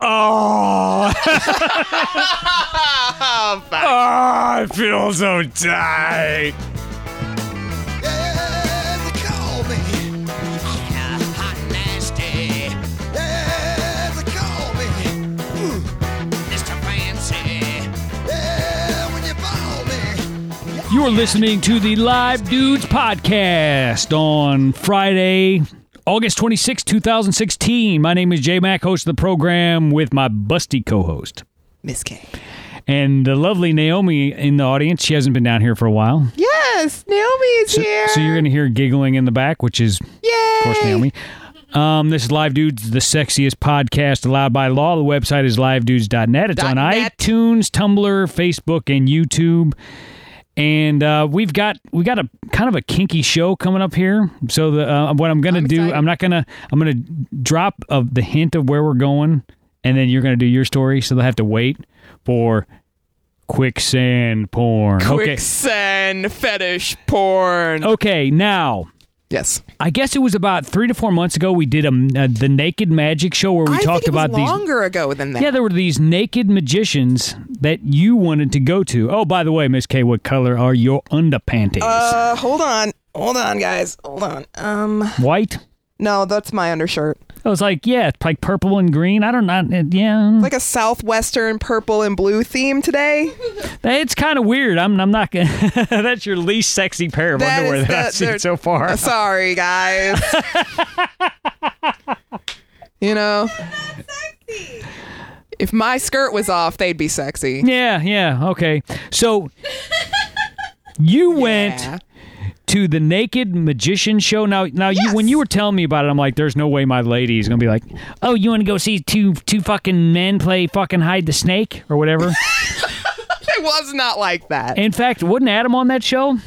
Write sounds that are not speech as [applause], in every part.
Oh, [laughs] [laughs] oh, I feel so tight. Yeah, they call me. hot and nasty, Yeah, they call me. Ooh, Mr. Fancy. yeah, when you call me. You're listening to the Live Dudes podcast on Friday, August 26, 2016. My name is Jay Mack, host of the program with my busty co host. Miss K. And the lovely Naomi in the audience. She hasn't been down here for a while. Yes, Naomi is So, here. so you're going to hear giggling in the back, which is, Yay! of course, Naomi. Um, this is Live Dudes, the sexiest podcast allowed by law. The website is livedudes.net. It's Dot on iTunes, Tumblr, Facebook, and YouTube. And uh, we've got we got a kind of a kinky show coming up here. So the uh, what I'm gonna I'm do, excited. I'm not gonna I'm gonna drop of the hint of where we're going, and then you're gonna do your story. So they'll have to wait for quicksand porn. Okay. Quicksand fetish porn. Okay. Now Yes. I guess it was about three to four months ago. We did a, uh, the Naked Magic show where we I talked think it was about these. longer ago than that. Yeah, there were these naked magicians that you wanted to go to. Oh, by the way, Miss K, what color are your underpanties? Uh, hold on. Hold on, guys. Hold on. Um, White? No, that's my undershirt. I was like, yeah, it's like purple and green. I don't know. Yeah, Like a southwestern purple and blue theme today. it's kind of weird. I'm, I'm not gonna. [laughs] that's your least sexy pair of That underwear is that I've seen they're- so far. [laughs] Sorry, guys. [laughs] you know, if my skirt was off, they'd be sexy. yeah, yeah, okay. So you went. Yeah. To the Naked Magician show. Now, now you when you were telling me about it, I'm like, there's no way my lady is gonna be like, oh, you want to go see two two fucking men play fucking hide the snake or whatever. [laughs] It was not like that. In fact, wasn't Adam on that show?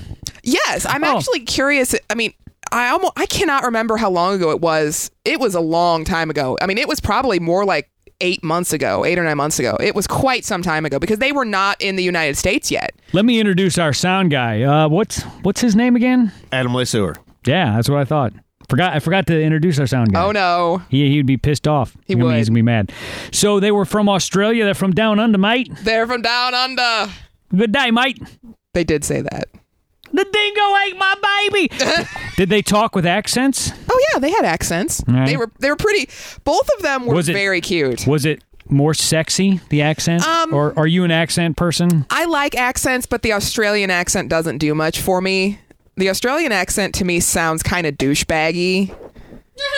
Yes, I'm Oh. actually curious. I mean, I almost I cannot remember how long ago it was. It was a long time ago. I mean, it was probably more like eight months ago, eight or nine months ago. It was quite some time ago because they were not in the United States yet. Let me introduce our sound guy. Uh, what's what's his name again? Adam Lesueur. Yeah, that's what I thought. Forgot I forgot to introduce our sound guy. Oh no, He he'd be pissed off. He He's be- would. He's gonna be mad. So they were from Australia. They're from down under, mate. they're from down under. Good day, mate. They did say that. The dingo ate my baby. [laughs] Did they talk with accents? Oh yeah, they had accents. Right. They were they were pretty. Both of them were Was it- very cute. Was it more sexy, the accent? Um, or are you an accent person? I like accents, but the Australian accent doesn't do much for me. The Australian accent to me sounds kind of douchebaggy.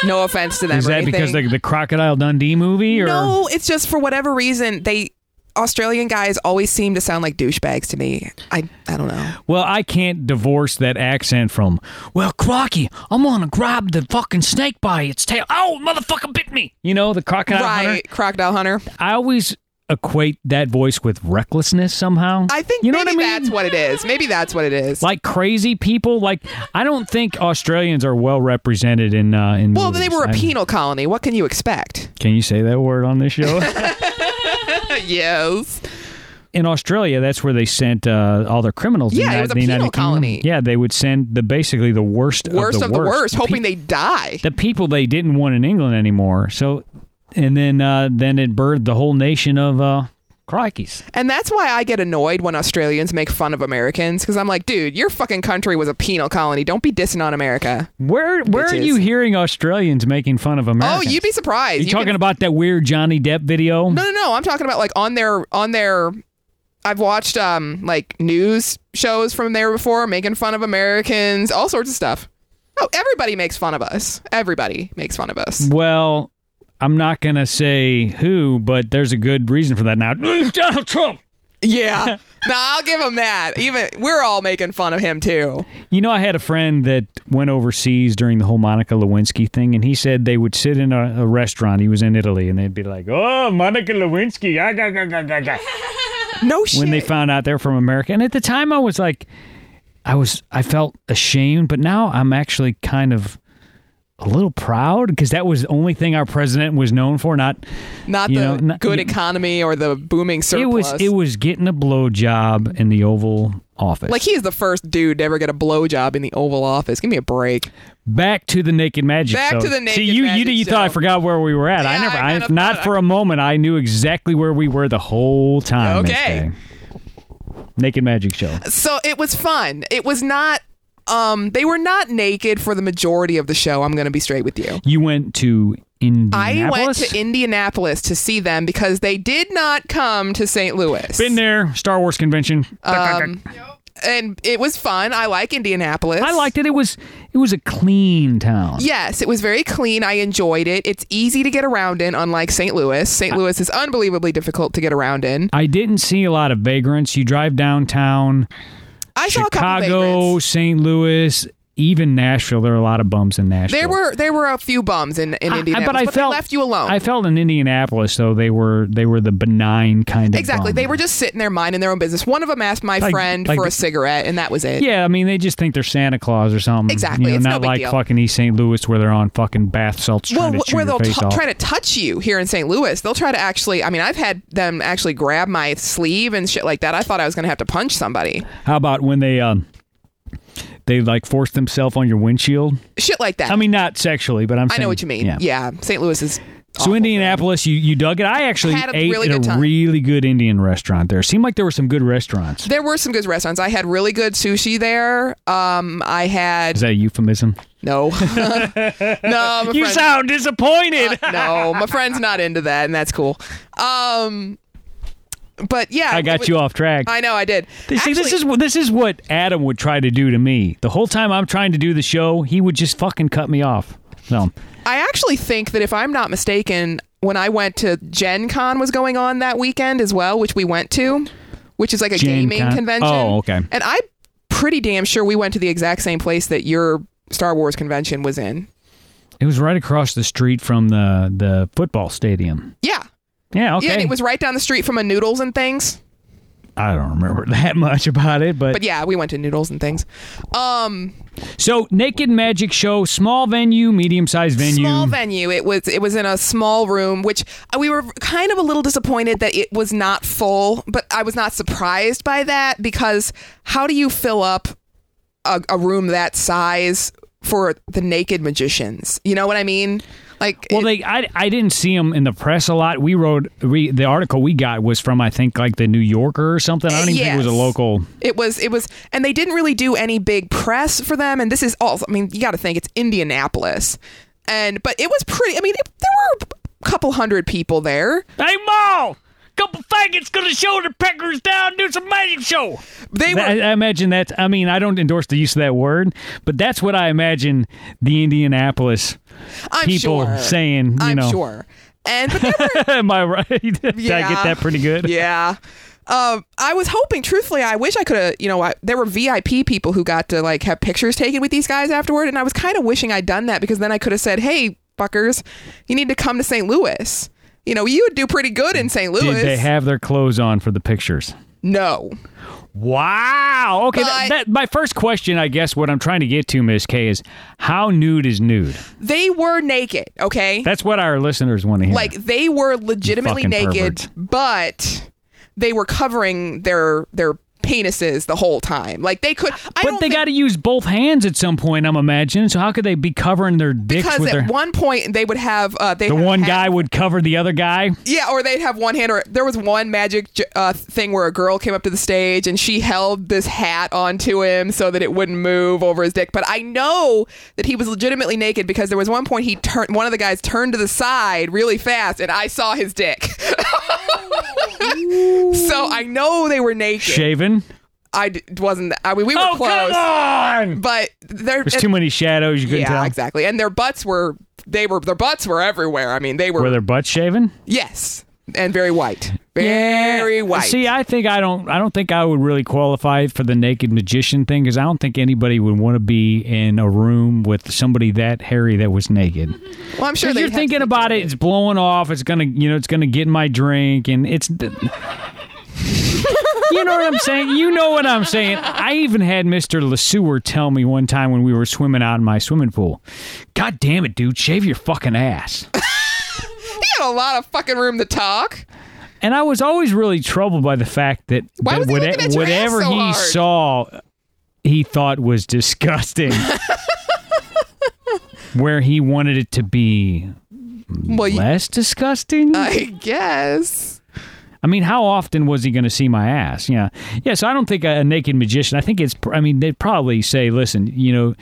No [laughs] offense to them. Is or that because the, the Crocodile Dundee movie? Or No, it's just for whatever reason they Australian guys always seem to sound like douchebags to me. I I don't know. Well, I can't divorce that accent from, well, Crocky, I'm gonna grab the fucking snake by its tail. Oh, motherfucker bit me. You know, the crocodile right, hunter. crocodile hunter. I always equate that voice with recklessness somehow. I think you know maybe what I mean? that's what it is. Maybe that's what it is. like crazy people. Like I don't think Australians are well represented in uh, in. well, they were a penal colony. What can you expect? Can you say that word on this show? [laughs] [laughs] yes. in Australia, that's where they sent uh, all their criminals. Yeah, in it was a the United penal Kingdom. colony. Yeah, they would send the basically the worst, Worst of the worst, hoping Pe- they die. the people they didn't want in England anymore. So, and then uh, then it birthed the whole nation of uh, crikeys. And that's why I get annoyed when Australians make fun of Americans because I'm like, dude, your fucking country was a penal colony. Don't be dissing on America. Where where are you hearing Australians making fun of Americans? Oh, you'd be surprised. You, You talking can- about that weird Johnny Depp video? No, no, no. I'm talking about like on their on their. I've watched um like news shows from there before, making fun of Americans, all sorts of stuff. Oh, everybody makes fun of us. Everybody makes fun of us. Well, I'm not gonna say who, but there's a good reason for that. Now, [laughs] Donald Trump. Yeah. [laughs] no, I'll give him that. Even we're all making fun of him too. You know, I had a friend that went overseas during the whole Monica Lewinsky thing, and he said they would sit in a, a restaurant. He was in Italy, and they'd be like, "Oh, Monica Lewinsky!" ah, ga, ga, ga, ga, ga," [laughs] No shit. when they found out they're from America. And at the time, I was like, I was, I felt ashamed, but now I'm actually kind of a little proud because that was the only thing our president was known for. Not Not the know, not- good economy or the booming surplus. it was it was getting a blowjob in the Oval Office. Like he's the first dude to ever get a blowjob in the Oval Office. Give me a break. Back to the Naked Magic. Back show. to the Naked See, you, Magic you, you thought I forgot where we were at. I never. I I, not thought- for a moment. I knew exactly where we were the whole time. Okay. Naked Magic show. So it was fun. It was not. Um, they were not naked for the majority of the show. I'm going to be straight with you. You went to Indianapolis I went to Indianapolis to see them because they did not come to St. Louis. Been there. Star Wars convention. Um, and it was fun. I like Indianapolis. I liked it. It was it was a clean town. Yes, it was very clean. I enjoyed it. It's easy to get around in, unlike St. Louis. St. Louis is unbelievably difficult to get around in. I didn't see a lot of vagrants. You drive downtown, I saw Chicago. St. Louis, even Nashville. There are a lot of bums in Nashville. There were there were a few bums in, in I- Indianapolis, but I they felt left you alone. I felt in Indianapolis though they were they were the benign kind of exactly. bum. They were just sitting there minding their own business. One of them asked my Like- friend like for the- a cigarette, and that was it. Yeah, I mean they just think they're Santa Claus or something. Exactly. You know, It's no not big like deal. fucking East St. Louis where they're on fucking bath salts Well, trying to where they'll t- try to touch you here in St. Louis, they'll try to actually. I mean, I've had them actually grab my sleeve and shit like that. I thought I was going to have to punch somebody. How about when they um they like force themselves on your windshield? Shit like that. I mean, not sexually, but I'm. I know what you mean. Yeah. Yeah, St. Louis is. So. Indianapolis, you you dug it. I actually Had a ate really at good a time. really good Indian restaurant there. Seemed like there were some good restaurants. There were some good restaurants. I had really good sushi there. Um, I had Is that a euphemism? no, [laughs] [laughs] no. My You friend- sound disappointed. no, my friend's not into that, and that's cool. Um, but yeah, I got you off track. I know I did. See, this is what this is what Adam would try to do to me. The whole time I'm trying to do the show, he would just fucking cut me off. So I actually think that if I'm not mistaken, when I went to Gen Con was going on that weekend as well, which we went to, which is like a Gen gaming Con- convention. Oh, okay. And I'm pretty damn sure we went to the exact same place that your Star Wars convention was in. it was right across the street from the the football stadium. Yeah. Yeah, okay. Yeah, and it was right down the street from a Noodles and things. I don't remember [laughs] that much about it, but, But yeah, we went to Noodles and things. Um, so Naked Magic Show, small venue, medium sized venue. small venue. It was it was in a small room, which uh, we were kind of a little disappointed that it was not full. But I was not surprised by that because how do you fill up a, a room that size for the naked magicians? You know what I mean? Like, Well, it- they I, I didn't see them in the press a lot. We wrote we the article we got was from I think like the New Yorker or something. I don't even think it was a local. It was it was and they didn't really do any big press for them and this is all. I mean you got to think it's Indianapolis. And but it was pretty I mean it, there were a couple hundred people there. Hey, Mo! Couple faggots gonna show the peckers down, do some magic show. They were I, I imagine that. I mean, I don't endorse the use of that word, but that's what I imagine the Indianapolis I'm people sure. saying. You I'm know, sure. And but there were [laughs] am I right? [laughs] Did I get that pretty good? [laughs] yeah. Um, I was hoping, truthfully, I wish I could have, you know, I, there were VIP people who got to like have pictures taken with these guys afterward, and I was kind of wishing I'd done that because then I could have said, "Hey, fuckers, you need to come to St. Louis." You know, you would do pretty good in St. Louis. Did they have their clothes on for the pictures? no. Wow. Okay. But- that, that, my first question, I guess, what I'm trying to get to, Miss K, is how nude is nude? They were naked. Okay, That's what our listeners want to hear. like they were legitimately naked, perverts. but they were covering their their penises the whole time. Like they could. I but they got to use both hands at some point. I'm imagining. So how could they be covering their dicks because at their? one point they would have uh, they the one guy would cover the other guy. Yeah, or they'd have one hand, or there was one magic uh, thing where a girl came up to the stage and she held this hat onto him so that it wouldn't move over his dick. But I know that he was legitimately naked because there was one point he turned, one of the guys turned to the side really fast, and I saw his dick. [laughs] so I know they were naked. Shaven. I d- wasn't. I mean, we were Oh close, come on! but there. There's too many shadows. You couldn't yeah, tell. exactly. And their butts were. They were. Their butts were everywhere. I mean, they were. Were their butts shaven? yes, and very white. Very white. See, I think I don't. I don't think I would really qualify for the naked magician thing because I don't think anybody would want to be in a room with somebody that hairy that was naked. [laughs] Well, I'm sure Because you're thinking about it, it's blowing off. It's gonna, you know, it's gonna get in my drink, and it's. You know what I'm saying? You know what I'm saying? I even had Mr. Lesueur tell me one time when we were swimming out in my swimming pool, "God damn it, dude, shave your fucking ass." He had a lot of fucking room to talk. And I was always really troubled by the fact that, Why that was he whate- looking at your ass whatever so he hard? saw, he thought was disgusting. [laughs] Where he wanted it to be Well, you, less disgusting. I guess. I mean, how often was he going to see my ass? Yeah, yeah. So I don't think a, a naked magician. I think it's. I mean, they'd probably say, "Listen, you know,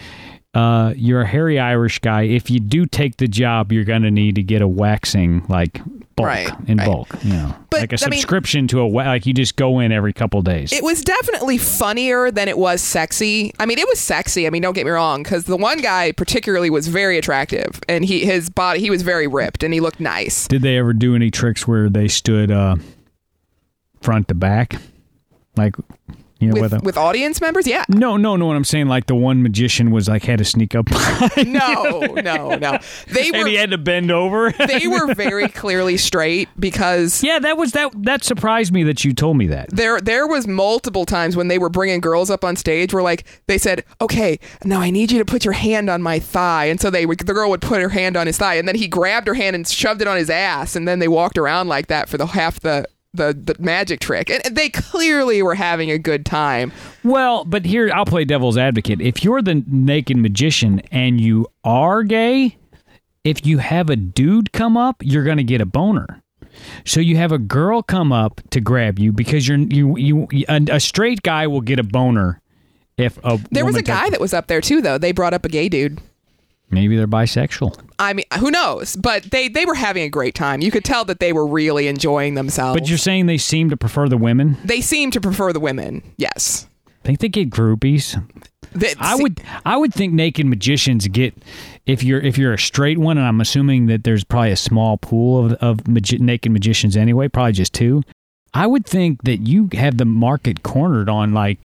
uh, you're a hairy Irish guy. If you do take the job, you're going to need to get a waxing, like bulk Right, in right. bulk. You know, But, like a I mean- subscription to a wa- like you just go in every couple days. It was definitely funnier than it was sexy. I mean, it was sexy. I mean, don't get me wrong, because the one guy particularly was very attractive, and he his body he was very ripped, and he looked nice. Did they ever do any tricks where they stood uh, front to back, like you know, With, with, a, with audience members, yeah. no, no, no. What I'm saying, like the one magician was like had to sneak up, [laughs] No, no, no. They and he had to bend over. they were very clearly straight because Yeah, that was that. That surprised me that you told me that. there there was multiple times when they were bringing girls up on stage where like they said okay now i need you to put your hand on my thigh and so they would the girl would put her hand on his thigh and then he grabbed her hand and shoved it on his ass and then they walked around like that for the half the the, the magic trick and they clearly were having a good time Well, but here I'll play devil's advocate. If you're the naked magician and you are gay, if you have a dude come up, you're going to get a boner. So you have a girl come up to grab you because you're you you a, a straight guy will get a boner if a there was a guy that was up there too though they brought up a gay dude maybe they're bisexual. I mean, who knows? But they they were having a great time. You could tell that they were really enjoying themselves. But you're saying they seem to prefer the women? they seem to prefer the women. Yes. Think they get groupies? That- I would I would think naked magicians get if you're if you're a straight one, and I'm assuming that there's probably a small pool of of magi- naked magicians anyway, probably just two. I would think that you have the market cornered on like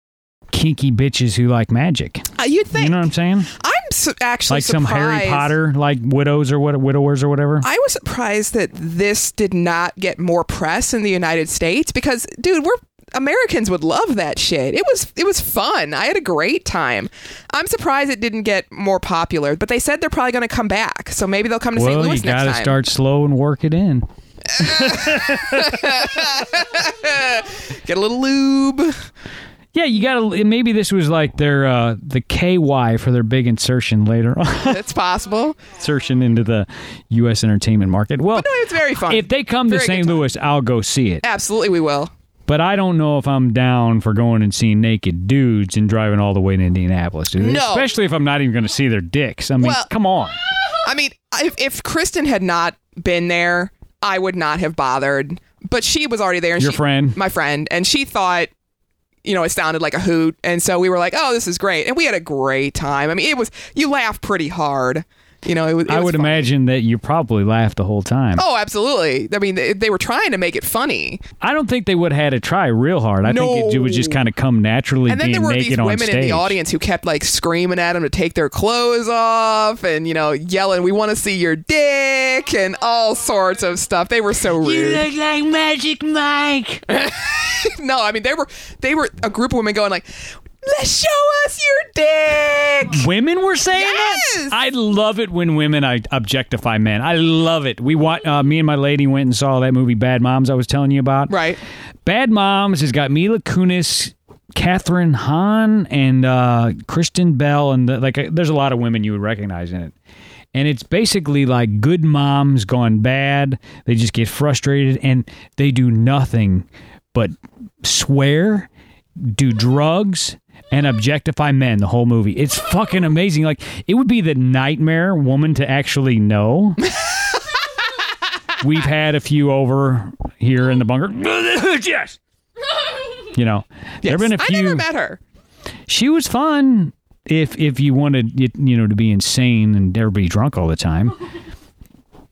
kinky bitches who like magic. Uh, you'd think. You know what I'm saying? I'm su- actually Like some Harry Potter like widows or what widowers or whatever. I was surprised that this did not get more press in the United States because, dude, we're Americans would love that shit. It was it was fun. I had a great time. I'm surprised it didn't get more popular, but they said they're probably going to come back. So maybe they'll come to St. well, Louis you got to start slow and work it in. [laughs] [laughs] Get a little lube. Yeah, you got to. Maybe this was like their uh, the KY for their big insertion later on. [laughs] That's possible. insertion into the U.S. entertainment market. Well, No, it's very fun. if they come to St. Louis, I'll go see it. Absolutely, we will. But I don't know if I'm down for going and seeing naked dudes and driving all the way to Indianapolis, dude. No. Especially if I'm not even going to see their dicks. I mean, Well- come on. I mean, if, if Kristen had not been there, I would not have bothered. But she was already there. And Your she- friend? my friend, and she thought, you know, it sounded like a hoot, and so we were like, "Oh, this is great," and we had a great time. I mean, it was you laugh pretty hard, you know. It was. It I would fun. imagine that you probably laughed the whole time. Oh, absolutely. I mean, they, they were trying to make it funny, I don't think they would have had to try real hard. I think it No. would just kind of come naturally and then being there were these women in the audience who kept like screaming at them to take their clothes off, and you know, yelling, "We want to see your dick," and all sorts of stuff. They were so rude. You look like Magic Mike. [laughs] no, I mean they were they were a group of women going like, "Let's show us your dick." Women were saying Yes! that. I love it when women I objectify men. I love it. We want uh, me and my lady went and saw that movie Bad Moms I was telling you about. Right. Bad Moms has got Mila Kunis, Kathryn Hahn, and uh, Kristen Bell, and the, like uh, there's a lot of women you would recognize in it. And it's basically like good moms gone bad. They just get frustrated and they do nothing but swear, do drugs, and objectify men the whole movie. It's fucking amazing. Like it would be the nightmare woman to actually know. [laughs] We've had a few over here in the bunker. [laughs] yes. You know, there have been a few. I never met her. She was fun if if you wanted you know, to be insane and everybody drunk all the time. [laughs]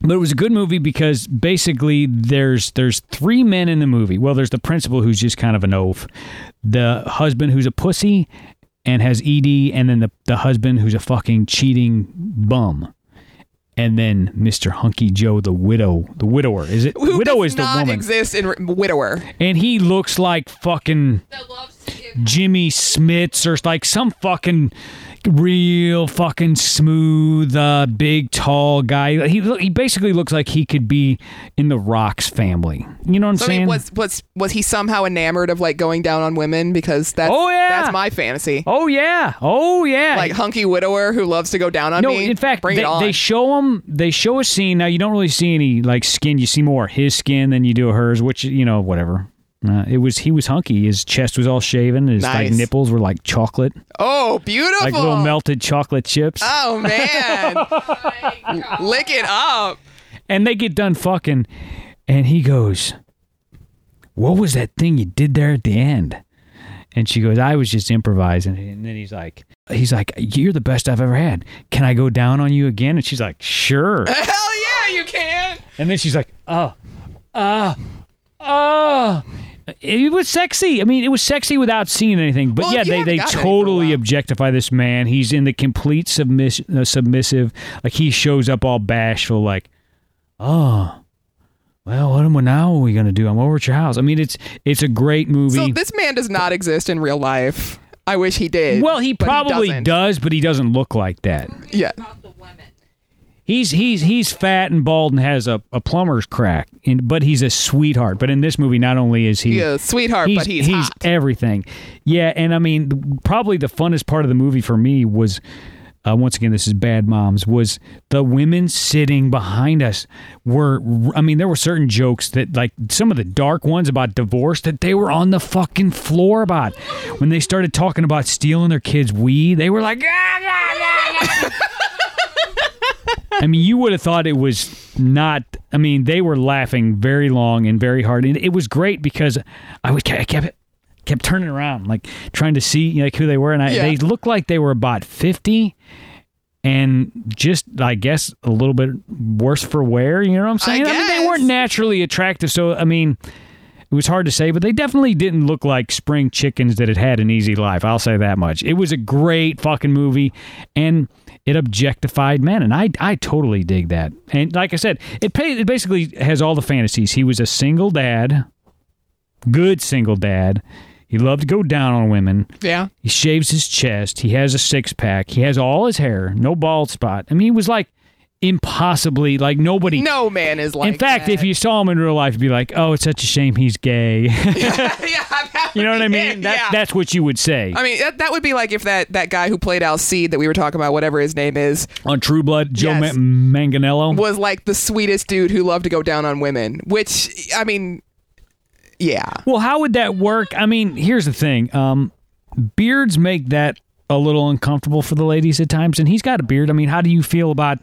But it was a good movie because basically there's there's three men in the movie. Well, there's the principal who's just kind of an oaf, the husband who's a pussy and has ED, and then the the husband who's a fucking cheating bum. And then Mr. Hunky Joe, the widow, the widower. Is it Who widow does is the not woman, exist in widower. and he looks like fucking Jimmy Smits or like some fucking real fucking smooth, uh, big, tall guy. He he basically looks like he could be in the Rock's family. You know what I'm So I saying? mean, was was was he somehow enamored of like going down on women? Because that's Oh, yeah. that's my fantasy. oh yeah, oh yeah. Like hunky widower who loves to go down on no, me. in fact, bring they, it on. they show him. They show a scene. Now you don't really see any like skin. You see more his skin than you do hers, which you know whatever. Uh, it was he was hunky. His chest was all shaven. His like nipples were like chocolate, oh, beautiful! like little melted chocolate chips. Oh man, [laughs] lick it up. and they get done fucking, and he goes, "What was that thing you did there at the end?" And she goes, "I was just improvising." And then he's like, "He's like, you're the best I've ever had. Can I go down on you again?" And she's like, "Sure." [laughs] Hell yeah, you can. And then she's like, "Oh, ah, ah." It was sexy. I mean, it was sexy without seeing anything. But Well, yeah, they, they gotten any for a totally objectify this man. He's in the complete submiss- uh, submissive. Like he shows up all bashful, like, "Oh, well, what am I now? What are we gonna do? I'm over at your house." I mean, it's it's a great movie. So this man does not exist in real life. I wish he did. well, he probably doesn't. does, but he doesn't look like that. Yeah. He's he's he's fat and bald and has a, a plumber's crack, and, but he's a sweetheart. But in this movie, not only is he a sweetheart, but he's, hot. everything. Yeah, and I mean, probably the funnest part of the movie for me was, uh, once again, this is Bad Moms, was the women sitting behind us were. I mean, there were certain jokes that, like some of the dark ones about divorce, that they were on the fucking floor about. When they started talking about stealing their kids' weed, they were like, "Ah, ah, ah, ah." I mean, you would have thought it was not. I mean, they were laughing very long and very hard, and it was great because I would I kept kept turning around, like trying to see like who they were, and I, Yeah. they looked like they were about fifty, and just I guess a little bit worse for wear. You know what I'm saying? mean, they weren't naturally attractive, so I mean. It was hard to say, but they definitely didn't look like spring chickens that had had an easy life. I'll say that much. It was a great fucking movie, and it objectified men, and I I totally dig that. And like I said, it it basically has all the fantasies. He was a single dad, good single dad. He loved to go down on women. Yeah. He shaves his chest. He has a six pack. He has all his hair, no bald spot. I mean, he was like impossibly like nobody. No man is like in fact, that. if you saw him in real life, you'd be like, "Oh, it's such a shame he's gay." [laughs] yeah, [laughs] that you know what I mean? That, yeah. That's what you would say I mean, that, that would be like if that, that guy who played Alcide that we were talking about, whatever his name is, on True Blood. Joe Yes. Ma- Manganiello. was like the sweetest dude who loved to go down on women. Which I mean, yeah, Well, how would that work? I mean, here's the thing. Um, beards make that a little uncomfortable for the ladies at times, and he's got a beard. I mean, how do you feel about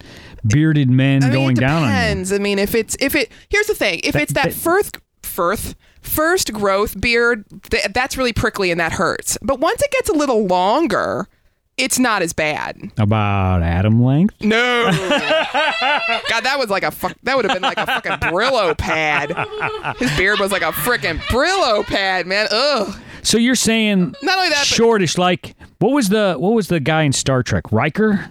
bearded men I mean, going down on depends. I mean, if it's if it here's the thing, if That- it's that that- first first first growth beard, th- that's really prickly and that hurts. But once it gets a little longer, it's not as bad. About Adam length? No, God, that was like a fuck. That would have been like a fucking Brillo pad. His beard was like a freaking Brillo pad, man. Ugh. So you're saying Not only that, but- shortish, like what was the what was the guy in Star Trek? Riker?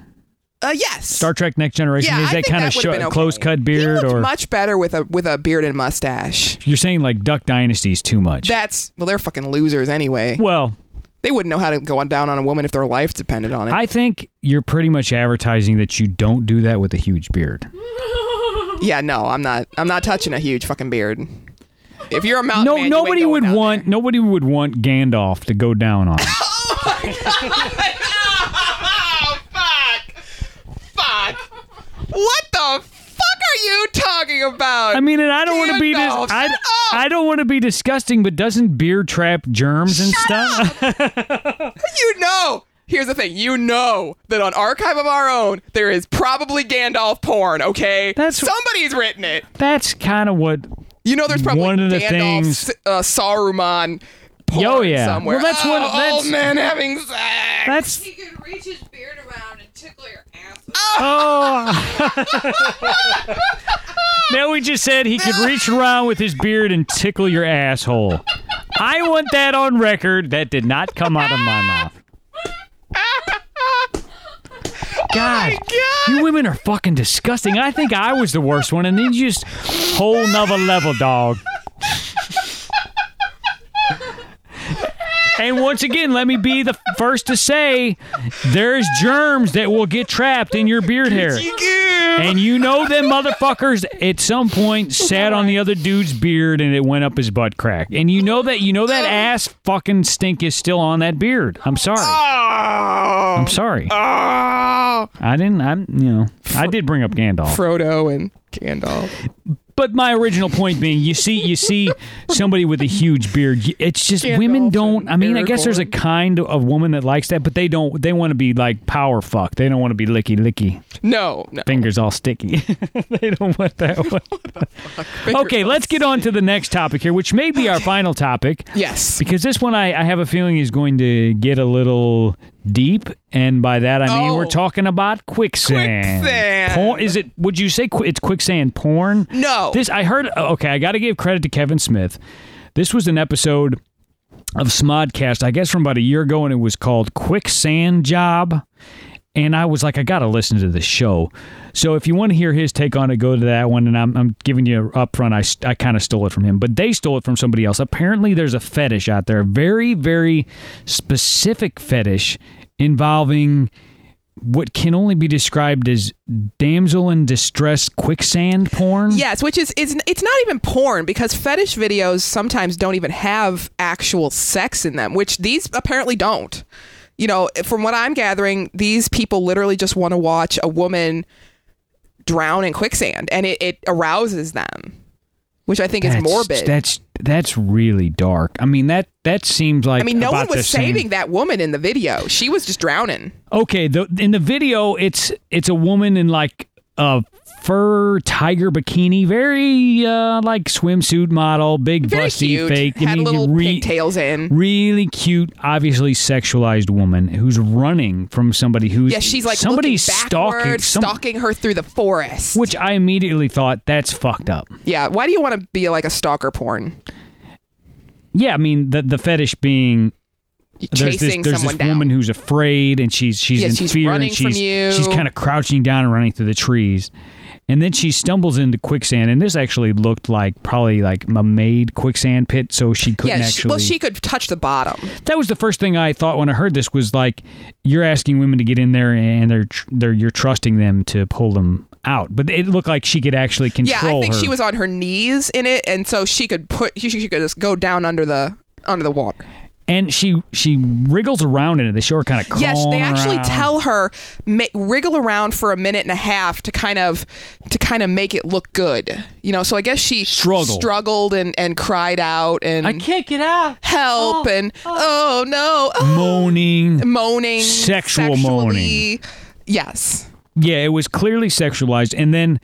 Uh, yes. Star Trek Next Generation Yeah, is I that think kind that of would've been okay. close cut beard, looked or much better with a with a beard and mustache. you're saying like Duck Dynasty is too much? That's well, they're fucking losers anyway. well, They wouldn't know how to go on down on a woman if their life depended on it. I think you're pretty much advertising that you don't do that with a huge beard. yeah, no, I'm not. I'm not touching a huge fucking beard. If you're a mountain No, man, nobody would want there. nobody would want Gandalf to go down on. oh my god! Oh, fuck! Fuck! What the fuck are you talking about? I mean, and I don't want to be dis- I, up! I don't want to be disgusting, but doesn't beard trap germs and stuff? [laughs] you know. Here's the thing. You know that on Archive of Our Own there is probably Gandalf porn. Okay, That's- somebody's written it. That's kind of what. You know, there's probably One of the Gandalf, things- uh, Saruman porn Oh, yeah. somewhere. Well, that's what- Oh, that's- old man having sex. That's He could reach his beard around and tickle your ass. oh. [laughs] now we just said he could reach around with his beard and tickle your asshole. I want that on record. That did not come out of my mouth. God, you women are fucking disgusting. I think I was the worst one, and then you just whole nother level, dog. And once again, let me be the first to say there's germs that will get trapped in your beard hair. [laughs] And you know them motherfuckers at some point sat on the other dude's beard and it went up his butt crack. And you know that you know that ass fucking stink is still on that beard. I'm sorry. Oh. I'm sorry. Oh. I didn't I'm you know I did bring up Gandalf. Frodo and Gandalf. But my original point being, you see, you see somebody with a huge beard. It's just Gandalf women don't. I mean, I guess there's a kind of woman that likes that, but they don't. They want to be like power fuck. They don't want to be licky licky, No, no. fingers all sticky. [laughs] they don't want that [laughs] one. Okay, let's get on to the next topic here, which may be our final topic. Yes. Because this one, I, I have a feeling is going to get a little deep, and by that I mean Oh. we're talking about quicksand. Quicksand. Porn, is it? Would you say qu- it's quicksand porn? No. This I heard. Okay, I got to give credit to Kevin Smith. This was an episode of Smodcast, I guess from about a year ago, and it was called Quicksand Job. And I was like, I got to listen to this show. So if you want to hear his take on it, go to that one. And I'm, I'm giving you up front, I, I kind of stole it from him, but they stole it from somebody else. Apparently, there's a fetish out there, a very, very specific fetish involving what can only be described as damsel in distress quicksand porn. Yes, which is it's it's not even porn because fetish videos sometimes don't even have actual sex in them, which these apparently don't. You know, from what I'm gathering, these people literally just want to watch a woman drown in quicksand and it, it arouses them. Which I think is morbid. That's that's really dark. I mean that that seems like I mean, no one was the same- saving that woman in the video. She was just drowning. Okay, the, in the video, it's it's a woman in like a fur tiger bikini, very uh, like swimsuit model, big Very busty, cute. fake. I Had mean, little re- pigtails in. Really cute, obviously sexualized woman who's running from somebody who's Yeah, she's like somebody's stalking, some- stalking her through the forest. which I immediately thought that's fucked up. yeah, why do you want to be like a stalker porn? Yeah, I mean the the fetish being there's this, there's this down. woman who's afraid and she's she's Yeah, in she's fear and she's she's kind of crouching down and running through the trees. And then she stumbles into quicksand, and this actually looked like probably like a made quicksand pit, so she couldn't yeah, she, actually. well, she could touch the bottom. that was the first thing I thought when I heard this was like, you're asking women to get in there, and they're tr- they're you're trusting them to pull them out, but it looked like she could actually control. Yeah, I think her. she was on her knees in it, and so she could put she, she could just go down under the under the water. And she she wriggles around in it. They show her kind of Yes, they actually around. tell her ma- wriggle around for a minute and a half to kind of to kind of make it look good. You know, so I guess she Struggle. struggled and and cried out and I can't get out. help oh, and oh. oh no, oh, Moaning. moaning, Sexual sexually. Yes. Yeah, it was clearly sexualized. And then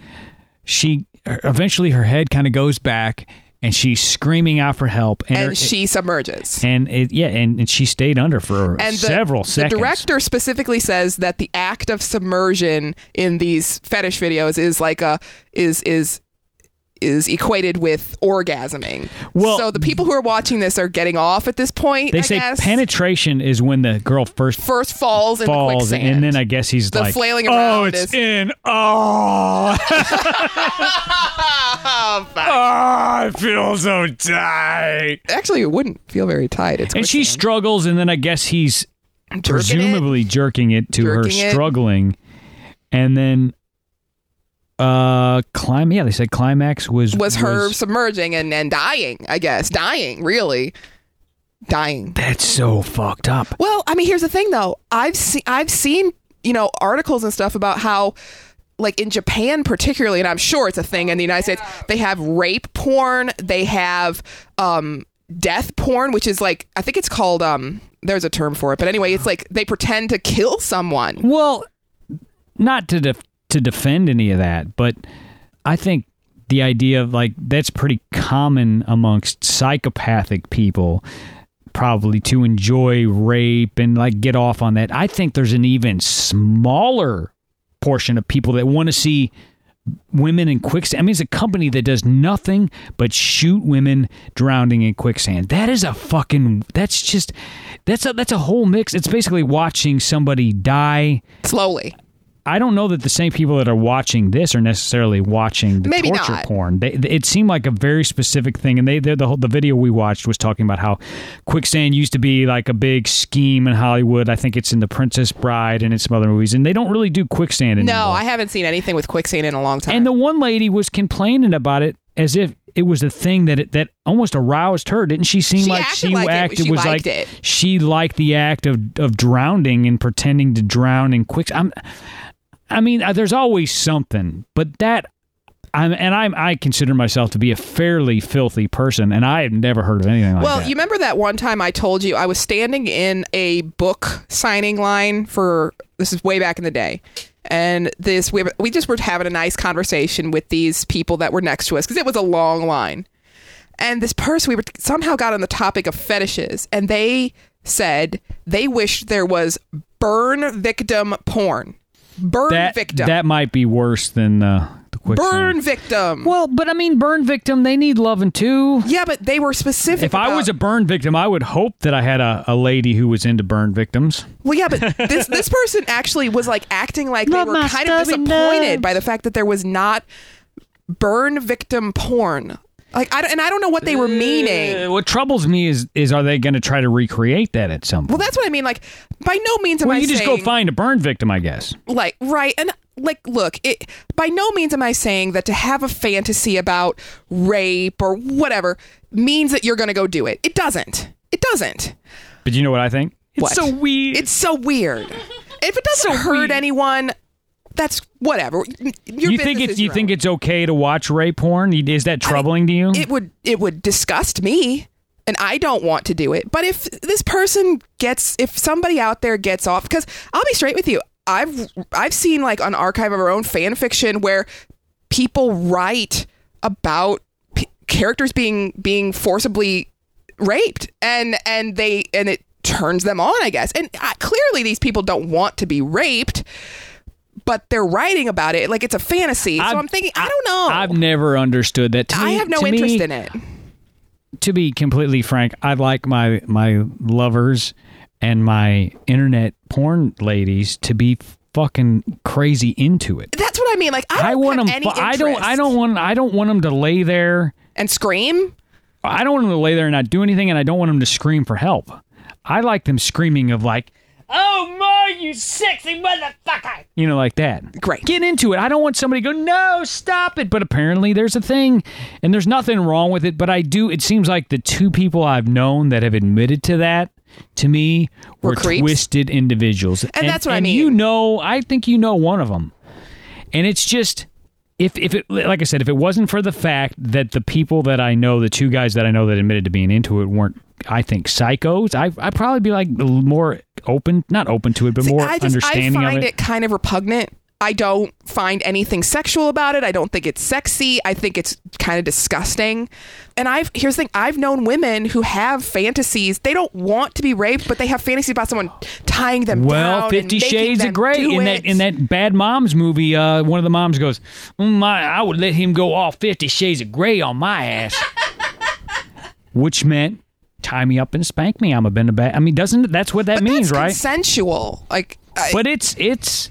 she eventually her head kind of goes back and she's screaming out for help. And, And her- she submerges. and it, yeah, and, and she stayed under for and the, several the seconds. director specifically says that the act of submersion in these fetish videos is like a is is is equated with orgasming. Well- so the people who are watching this are getting off at this point. they I say guess. penetration is when the girl first first falls in falls, the and then I guess he's The like, flailing "Oh, around it's is- in. Oh, Oh, oh, I feel so tight." Actually, it wouldn't feel very tight. It's And she quicksand. struggles, and then I guess he's Jerking it. presumably jerking it to her Jerking it. struggling, and then uh, climb. Yeah, they said climax was was her submerging and, and dying. I guess dying, really dying. That's so fucked up. Well, I mean, here's the thing though. I've seen I've seen, you know, articles and stuff about how like in Japan particularly, and I'm sure it's a thing in the United States, they have rape porn, they have um death porn, which is like I think it's called um there's a term for it, but anyway, it's like they pretend to kill someone. Well, not to def- to defend any of that, but I think the idea of like that's pretty common amongst psychopathic people probably to enjoy rape and like get off on that. I think there's an even smaller portion of people that want to see women in quicksand. I mean, it's a company that does nothing but shoot women drowning in quicksand. That is a fucking. That's just. That's a that's a whole mix. It's basically watching somebody die Slowly. I don't know that the same people that are watching this are necessarily watching the Maybe torture not. porn. They, it seemed like a very specific thing, and they they- the whole, the video we watched was talking about how quicksand used to be like a big scheme in Hollywood. I think it's in The Princess Bride and in some other movies, and they don't really do quicksand anymore. No, I haven't seen anything with quicksand in a long time. And the one lady was complaining about it as if it was a thing that it, that almost aroused her. Didn't she seem She like acted she like it- she was liked like it. she liked the act of of drowning and pretending to drown in quicksand. I'm, I mean, uh, there's always something, but that. I'm, and I'm, I consider myself to be a fairly filthy person, and I have never heard of anything like well, that. Well, you remember that one time I told you I was standing in a book signing line for this is way back in the day. And this we, we just were having a nice conversation with these people that were next to us because it was a long line. And this person we were somehow got on the topic of fetishes and they said they wished there was burn victim porn. Burn that victim. that might be worse than uh, the quicksand. burn victim. Well, but I mean, burn victim. They need loving too. yeah, but they were specific. If I was a burn victim, I would hope that I had a, a lady who was into burn victims. Well, yeah, but this this person actually was like acting like Love they were kind of disappointed nubs. by the fact that there was not burn victim porn. Like, I and I don't know what they were meaning. Uh, what troubles me is is are they going to try to recreate that at some point? Well, that's what I mean. Like, by no means am I. well, I you just go find a burn victim, I guess. like right and like look it by no means am i saying that to have a fantasy about rape or whatever means that you're going to go do it it doesn't it doesn't But you know what I think? It's What? so weird. it's so weird if it doesn't So hurt weird. anyone that's whatever Your you think it's you think own. it's okay to watch rape porn? Is that troubling to you? it would it would disgust me and I don't want to do it. But if this person gets if somebody out there gets off cuz I'll be straight with you. I've I've seen like an archive of our own fan fiction where people write about p- characters being being forcibly raped and and they and it turns them on, I guess. And uh, clearly these people don't want to be raped. But they're writing about it like it's a fantasy. So I've- I'm thinking, I don't know. I've never understood that. To I me- have no interest me- in it. to be completely frank, I like my my lovers and my internet porn ladies to be fucking crazy into it. That's what I mean. Like I, don't want them. I don't. I don't want. I don't want them to lay there. and scream. I don't want them to lay there and not do anything, and I don't want them to scream for help. I like them screaming of like, "Oh my, you sexy motherfucker!" You know, like that. Great. Get into it. I don't want somebody to go, "No, stop it." But apparently, there's a thing, and there's nothing wrong with it. But I do. It seems like the two people I've known that have admitted to that. To me, Were were twisted individuals, and, that's what I mean. You know, I think you know one of them, and it's just if if it like I said, if it wasn't for the fact that the people that I know, the two guys that I know that admitted to being into it weren't, I think psychos, I I'd probably be like more open, not open to it, but more I just I find it. it. kind of repugnant. I don't find anything sexual about it. I don't think it's sexy. I think it's kind of disgusting. And I've here's the thing: I've known women who have fantasies. They don't want to be raped, but they have fantasies about someone tying them down. Well, Fifty making Shades of Grey in it. that in that Bad Moms movie, uh, one of the moms goes, "Mm, "My, I would let him go all Fifty Shades of Grey on my ass," [laughs] which meant tie me up and spank me. I'm a been a bad. I mean, doesn't that's what that But means, right? Consensual, like I, But it's it's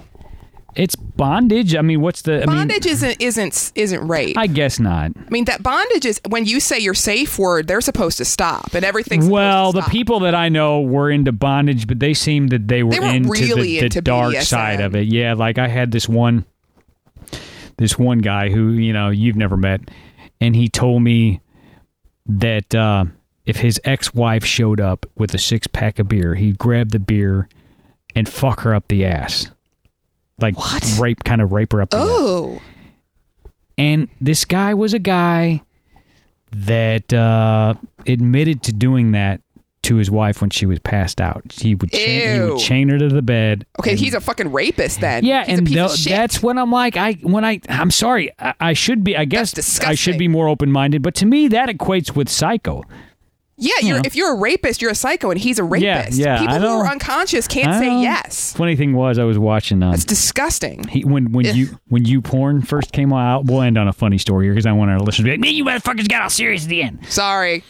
it's bondage. I mean, what's the I mean, bondage isn't isn't isn't rape. I guess not. I mean, that bondage is when you say your safe word, they're supposed to stop, and everything's Well, the people that I know were into bondage, but they seemed that they were They weren't into really the, the into dark BDSM. side of it. Yeah, like I had this one, this one guy who you know you've never met, and he told me that uh, if his ex-wife showed up with a six-pack of beer, he'd grab the beer and fuck her up the ass, like What? rape, kind of rape her up. The. Oh, And this guy was a guy that uh, admitted to doing that to his wife when she was passed out. He would, chain, he would chain her to the bed. okay. and- he's a fucking rapist then. yeah, He's and a piece of shit. that's when I'm like. I when I I'm sorry, I, I should be. I guess I should be more open minded, but to me that equates with psycho. Yeah. You're, know. if you're a rapist, you're a psycho, and he's a rapist. yeah, yeah. People who are unconscious can't say yes. Funny thing was, I was watching. Um, It's disgusting. he, when when Ugh. you [laughs] when YouPorn first came out, we'll end on a funny story here because I want our listeners to be like, "Man, you motherfuckers got all serious at the end." Sorry.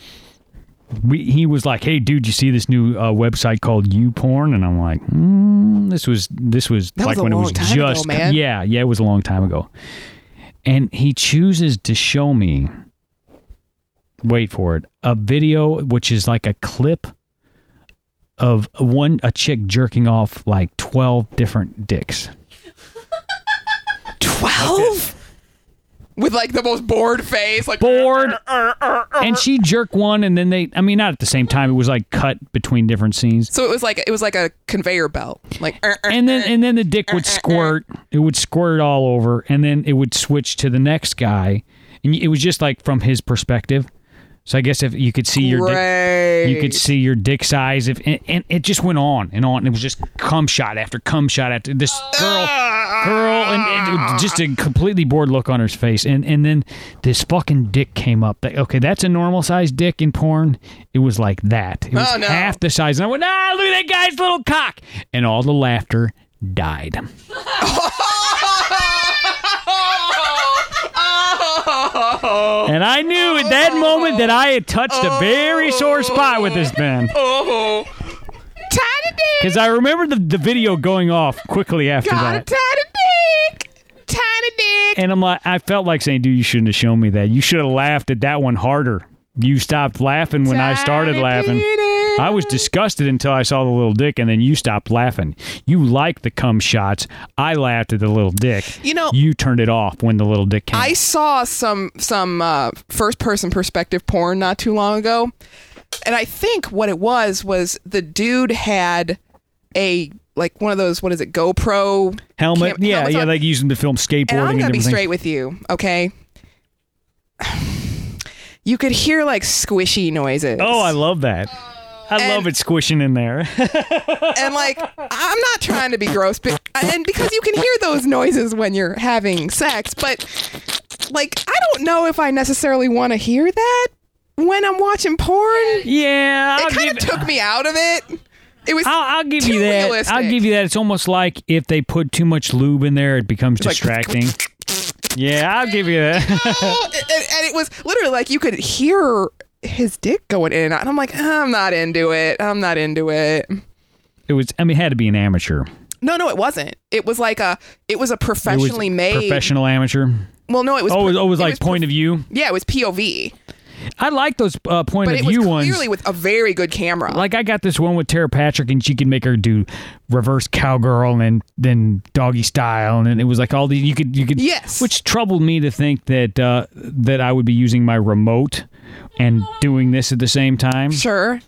we, he was like, "Hey, dude, you see this new uh, website called YouPorn?" And I'm like, mm, "This was this was That like was when it was ago, just man. yeah, yeah, it was a long time ago." And he chooses to show me, wait for it, a video which is like a clip of one a chick jerking off like twelve different dicks. [laughs] Twelve. With like the most bored face, like bored. and she jerked one, and then they, I mean, not at the same time. It was like cut between different scenes. So it was like it was like a conveyor belt, like. uh, uh, And then, and then the dick would squirt. It would squirt all over, and then it would switch to the next guy, and it was just like from his perspective. So I guess if you could see your dick, you could see your dick size. If and, and it just went on and on. It was just cum shot after cum shot after this girl, girl, and, and just a completely bored look on her face. And and then this fucking dick came up. Like, Okay, that's a normal sized dick in porn. It was like that. It was Oh, no. half the size. And I went, ah, look at that guy's little cock. And all the laughter died. [laughs] Oh. And I knew at that oh. moment that I had touched a very sore oh. spot with this man. Oh, tiny dick, Because I remember the, the video going off quickly after got that. tiny dick, tiny dick. And I'm like, I felt like saying, dude, you shouldn't have shown me that. You should have laughed at that one harder. You stopped laughing when I started Tiny laughing. I was disgusted until I saw the little dick, and then you stopped laughing. You liked the cum shots. I laughed at the little dick. You know- you turned it off when the little dick came. I saw some some uh, first person perspective porn not too long ago, and I think what it was was the dude had a like one of those what is it GoPro Helmet, cam- yeah, yeah, on. like using to film skateboarding And I'm gonna be straight with you, okay? [sighs] You could hear like squishy noises. Oh, I love that. I And- love it squishing in there. [laughs] and like I'm not trying to be gross, but and because you can hear those noises when you're having sex, but like I don't know if I necessarily want to hear that when I'm watching porn. yeah, I'll it kind of took me out of it. It was I'll, I'll give you that. realistic. I'll give you that. It's almost like if they put too much lube in there, it becomes like- distracting. yeah, I'll give you that. [laughs] And, and it was literally like you could hear his dick going in and out. And I'm like, I'm not into it. I'm not into it. it was. I mean, it had to be an amateur. No, no, it wasn't. It was like a. It was a professionally made. professional amateur. Well, no, it was. Oh, it was, oh, it was like prof- point of view. Yeah, it was POV, I like those uh, point but of it was view ones. clearly with a very good camera. Like I got this one with Tera Patrick, and she could make her do reverse cowgirl and then doggy style, and then it was like all these. You could you could Yes. which troubled me to think that uh, that I would be using my remote and doing this at the same time. sure.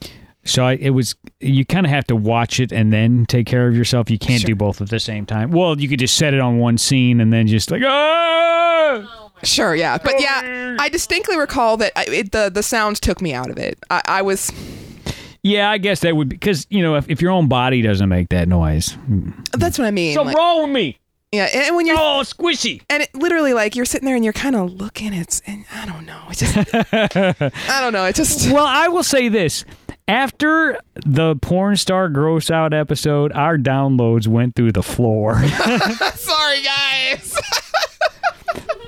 So I, it was you kind of have to watch it and then take care of yourself. You can't Sure. do both at the same time. Well, you could just set it on one scene and then just like ah. Sure, yeah, but yeah, I distinctly recall that I, it, the the sounds took me out of it. I, I was Yeah, I guess that would because you know if, if your own body doesn't make that noise, that's what I mean. So like- wrong with me. Yeah, and when you're Oh, squishy. and it literally like you're sitting there and you're kind of looking. It's and I don't know. It's just [laughs] I don't know. It just Well, I will say this. After the porn star gross out episode, our downloads went through the floor. [laughs] sorry guys. [laughs]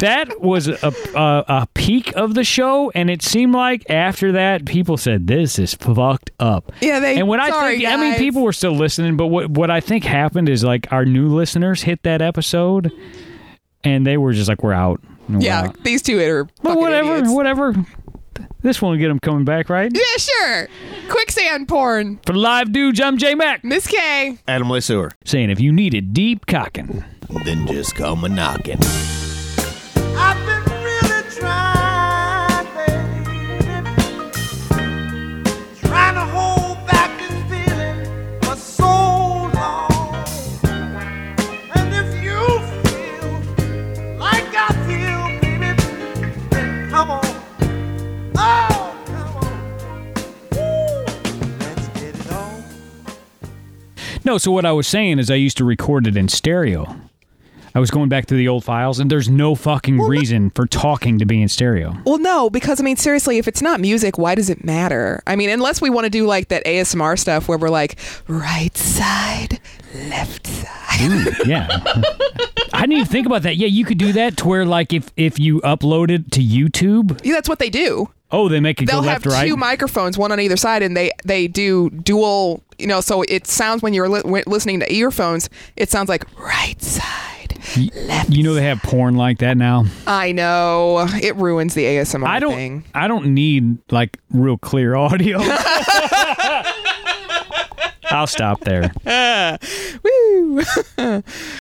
that was a, a a peak of the show, and it seemed like after that, people said this is fucked up. Yeah, they- And when I sorry, think, I mean, people were still listening, but what what I think happened is like our new listeners hit that episode, and they were just like, "We're out." We're yeah, out. these two are But whatever, idiots. whatever. This one will get them coming back, right? Yeah, sure. Quicksand porn. For live dudes, I'm J Mac Miss K. Adam Lee Sewer. saying if you needed deep cocking. Then just come a knocking. No, so what I was saying is I used to record it in stereo. I was going back through the old files, and there's no fucking well, reason no. for talking to be in stereo. Well, no, because I mean, seriously, if it's not music, why does it matter? I mean, unless we want to do like that ASMR stuff where we're like, right side, left side. Ooh, yeah. [laughs] I didn't even think about that. Yeah, you could do that to where like if if you upload it to YouTube. Yeah, that's what they do. Oh, they make it They'll have right? two microphones, one on either side, and they they do dual. You know, so it sounds when you're li- listening to earphones, it sounds like right side you, you know they have porn like that now. I know it ruins the ASMR. I don't. Thing. I don't need like real clear audio. [laughs] I'll stop there. [laughs] Woo! [laughs]